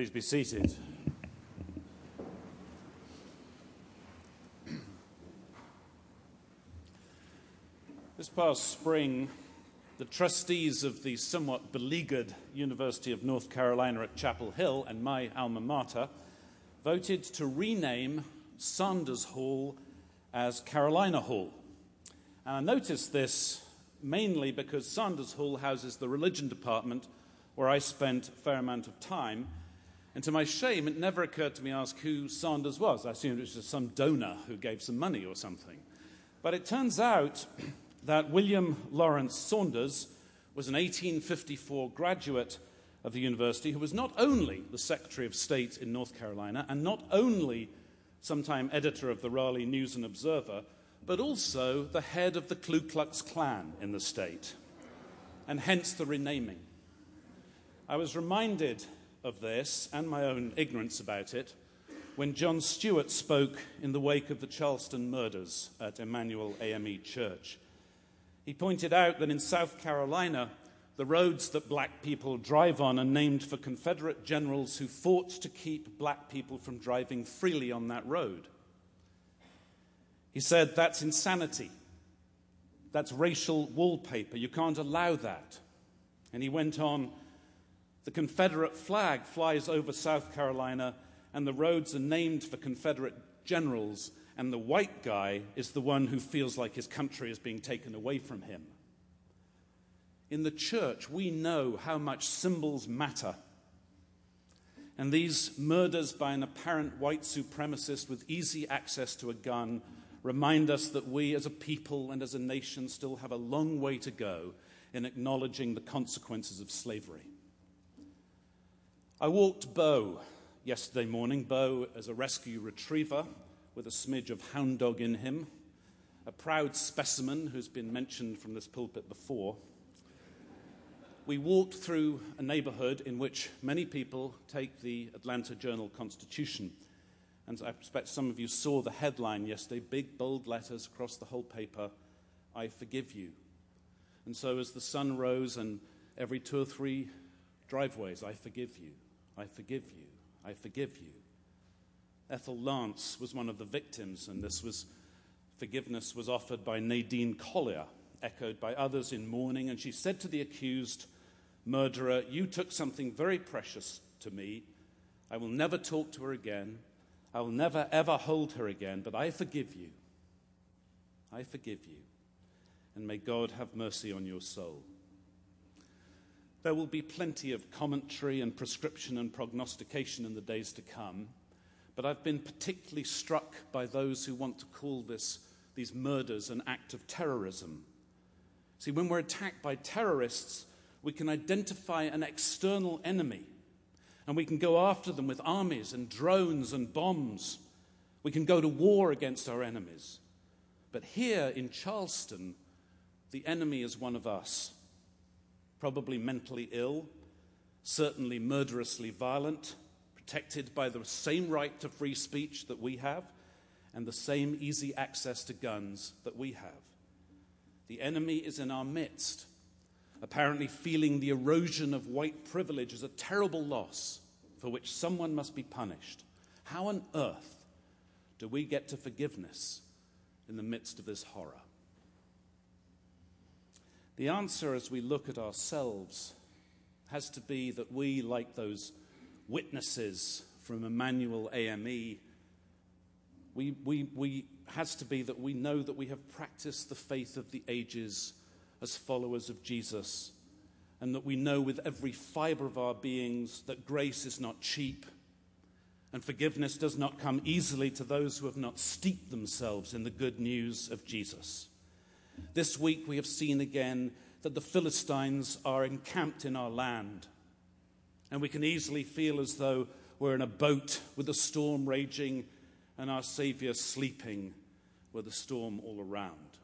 Please be seated. This past spring, the trustees of the somewhat beleaguered University of North Carolina at Chapel Hill and my alma mater voted to rename Saunders Hall as Carolina Hall. And I noticed this mainly because Saunders Hall houses the religion department where I spent a fair amount of time. And to my shame, it never occurred to me to ask who Saunders was. I assumed it was just some donor who gave some money or something. But it turns out that William Lawrence Saunders was an 1854 graduate of the university who was not only the Secretary of State in North Carolina and not only sometime editor of the Raleigh News and Observer, but also the head of the Ku Klux Klan in the state, and hence the renaming. I was reminded of this and my own ignorance about it when Jon Stewart spoke in the wake of the Charleston murders at Emmanuel AME Church. He pointed out that in South Carolina, the roads that black people drive on are named for Confederate generals who fought to keep black people from driving freely on that road. He said, That's insanity. That's racial wallpaper. You can't allow that. And he went on, the Confederate flag flies over South Carolina, and the roads are named for Confederate generals, and the white guy is the one who feels like his country is being taken away from him. In the church, we know how much symbols matter. And these murders by an apparent white supremacist with easy access to a gun remind us that we as a people and as a nation still have a long way to go in acknowledging the consequences of slavery. I walked Bo yesterday morning. Bo as a rescue retriever with a smidge of hound dog in him, a proud specimen who's been mentioned from this pulpit before. We walked through a neighborhood in which many people take the Atlanta Journal Constitution. And I expect some of you saw the headline yesterday, big bold letters across the whole paper I forgive you. And so as the sun rose and every two or three driveways, I forgive you. I forgive you. I forgive you. Ethel Lance was one of the victims, and this was forgiveness was offered by Nadine Collier, echoed by others in mourning, and she said to the accused murderer, You took something very precious to me. I will never talk to her again. I will never ever hold her again, but I forgive you. I forgive you. And may God have mercy on your soul. There will be plenty of commentary and prescription and prognostication in the days to come, but I've been particularly struck by those who want to call this, these murders an act of terrorism. See, when we're attacked by terrorists, we can identify an external enemy and we can go after them with armies and drones and bombs. We can go to war against our enemies. But here in Charleston, the enemy is one of us probably mentally ill, certainly murderously violent, protected by the same right to free speech that we have, and the same easy access to guns that we have. The enemy is in our midst, apparently feeling the erosion of white privilege as a terrible loss for which someone must be punished. How on earth do we get to forgiveness in the midst of this horror? The answer, as we look at ourselves, has to be that we, like those witnesses from Emmanuel AME, we, we, we has to be that we know that we have practiced the faith of the ages as followers of Jesus, and that we know with every fiber of our beings that grace is not cheap, and forgiveness does not come easily to those who have not steeped themselves in the good news of Jesus. This week we have seen again that the Philistines are encamped in our land. And we can easily feel as though we're in a boat with a storm raging and our Savior sleeping with a storm all around.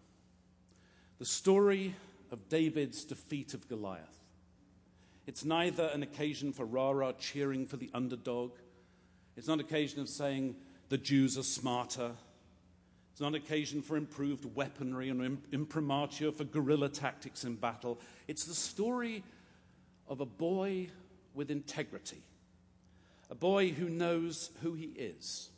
The story of David's defeat of Goliath. It's neither an occasion for rah rah cheering for the underdog, it's not an occasion of saying the Jews are smarter it's not an occasion for improved weaponry and imprimatur for guerrilla tactics in battle. It's the story of a boy with integrity, a boy who knows who he is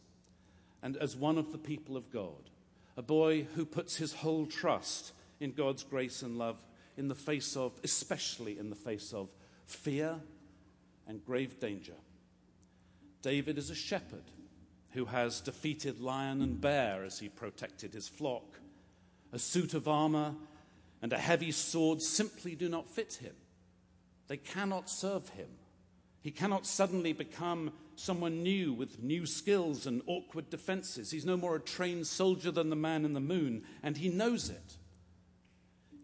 and as one of the people of God, a boy who puts his whole trust in God's grace and love in the face of, especially in the face of, fear and grave danger. David is a shepherd who has defeated lion and bear as he protected his flock. A suit of armor and a heavy sword simply do not fit him. They cannot serve him. He cannot suddenly become someone new with new skills and awkward defenses. He's no more a trained soldier than the man in the moon, and he knows it.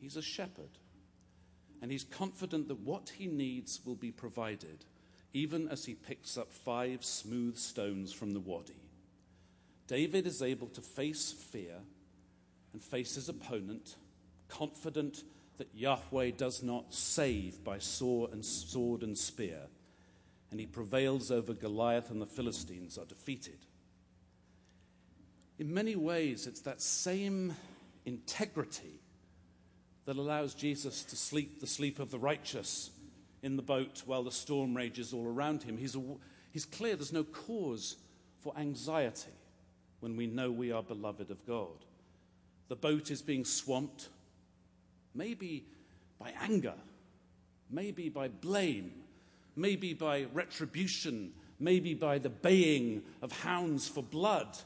He's a shepherd, and he's confident that what he needs will be provided, even as he picks up five smooth stones from the wadi. David is able to face fear and face his opponent, confident that Yahweh does not save by sword and sword and spear and he prevails over Goliath, and the Philistines are defeated. In many ways, it's that same integrity that allows Jesus to sleep the sleep of the righteous in the boat while the storm rages all around him. He's, a, he's clear there's no cause for anxiety when we know we are beloved of God. The boat is being swamped, maybe by anger, maybe by blame, maybe by retribution, maybe by the baying of hounds for blood.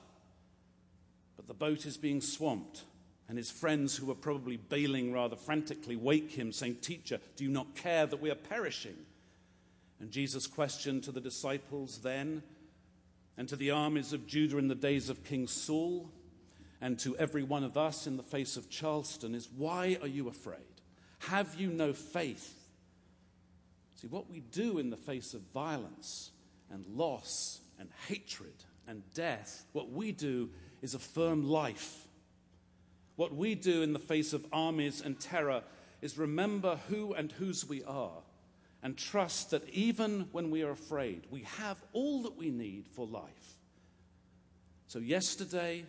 But the boat is being swamped, and his friends, who are probably bailing rather frantically, wake him, saying, Teacher, do you not care that we are perishing? And Jesus' question to the disciples then, and to the armies of Judah in the days of King Saul, and to every one of us in the face of Charleston, is Why are you afraid? Have you no faith? See, what we do in the face of violence and loss and hatred and death, what we do is affirm life. What we do in the face of armies and terror is remember who and whose we are and trust that even when we are afraid, we have all that we need for life. So, yesterday,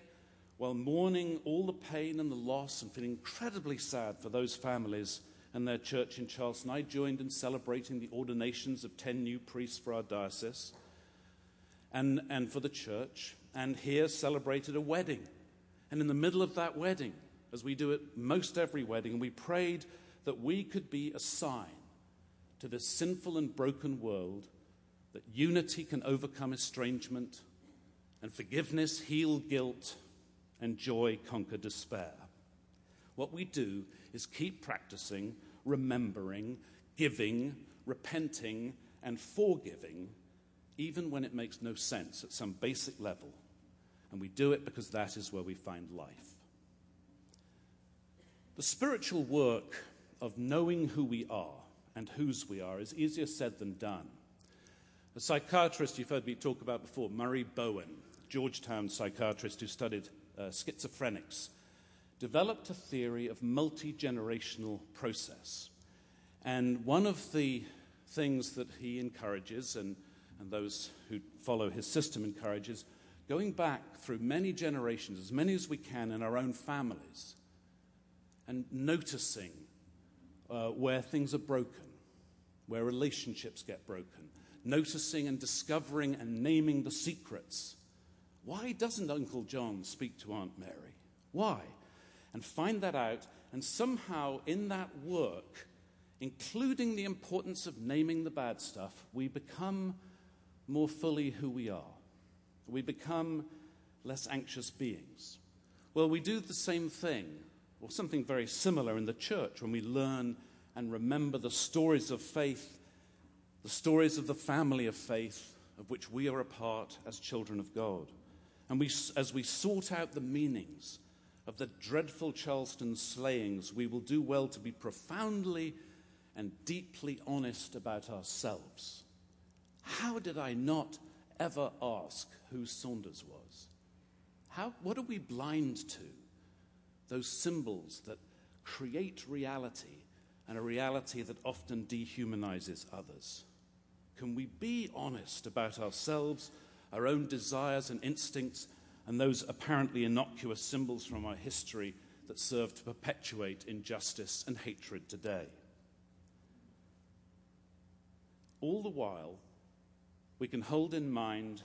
while mourning all the pain and the loss and feeling incredibly sad for those families and their church in Charleston, I joined in celebrating the ordinations of 10 new priests for our diocese and, and for the church, and here celebrated a wedding. And in the middle of that wedding, as we do at most every wedding, we prayed that we could be a sign to this sinful and broken world that unity can overcome estrangement, and forgiveness heal guilt, and joy conquer despair. What we do is keep practicing, remembering, giving, repenting, and forgiving, even when it makes no sense at some basic level. And we do it because that is where we find life. The spiritual work of knowing who we are and whose we are is easier said than done. A psychiatrist you've heard me talk about before, Murray Bowen, Georgetown psychiatrist who studied uh, schizophrenics, developed a theory of multi generational process. And one of the things that he encourages, and, and those who follow his system encourages, going back through many generations, as many as we can in our own families, and noticing uh, where things are broken, where relationships get broken, noticing and discovering and naming the secrets. Why doesn't Uncle John speak to Aunt Mary? Why? and find that out, and somehow in that work, including the importance of naming the bad stuff, we become more fully who we are. We become less anxious beings. Well, we do the same thing, or something very similar in the church when we learn and remember the stories of faith, the stories of the family of faith of which we are a part as children of God. And we, as we sort out the meanings of the dreadful Charleston slayings, we will do well to be profoundly and deeply honest about ourselves. How did I not ever ask who Saunders was? How, what are we blind to? Those symbols that create reality and a reality that often dehumanizes others. Can we be honest about ourselves, our own desires and instincts, and those apparently innocuous symbols from our history that serve to perpetuate injustice and hatred today. All the while, we can hold in mind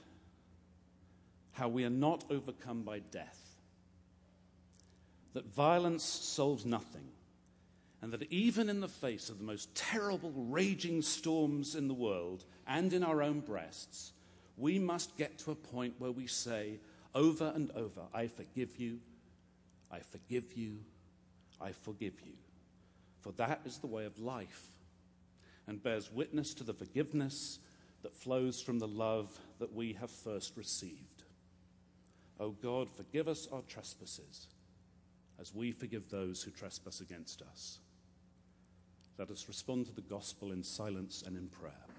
how we are not overcome by death, that violence solves nothing, and that even in the face of the most terrible raging storms in the world and in our own breasts, we must get to a point where we say over and over, I forgive you, I forgive you, I forgive you. For that is the way of life and bears witness to the forgiveness that flows from the love that we have first received. O oh God, forgive us our trespasses as we forgive those who trespass against us. Let us respond to the gospel in silence and in prayer.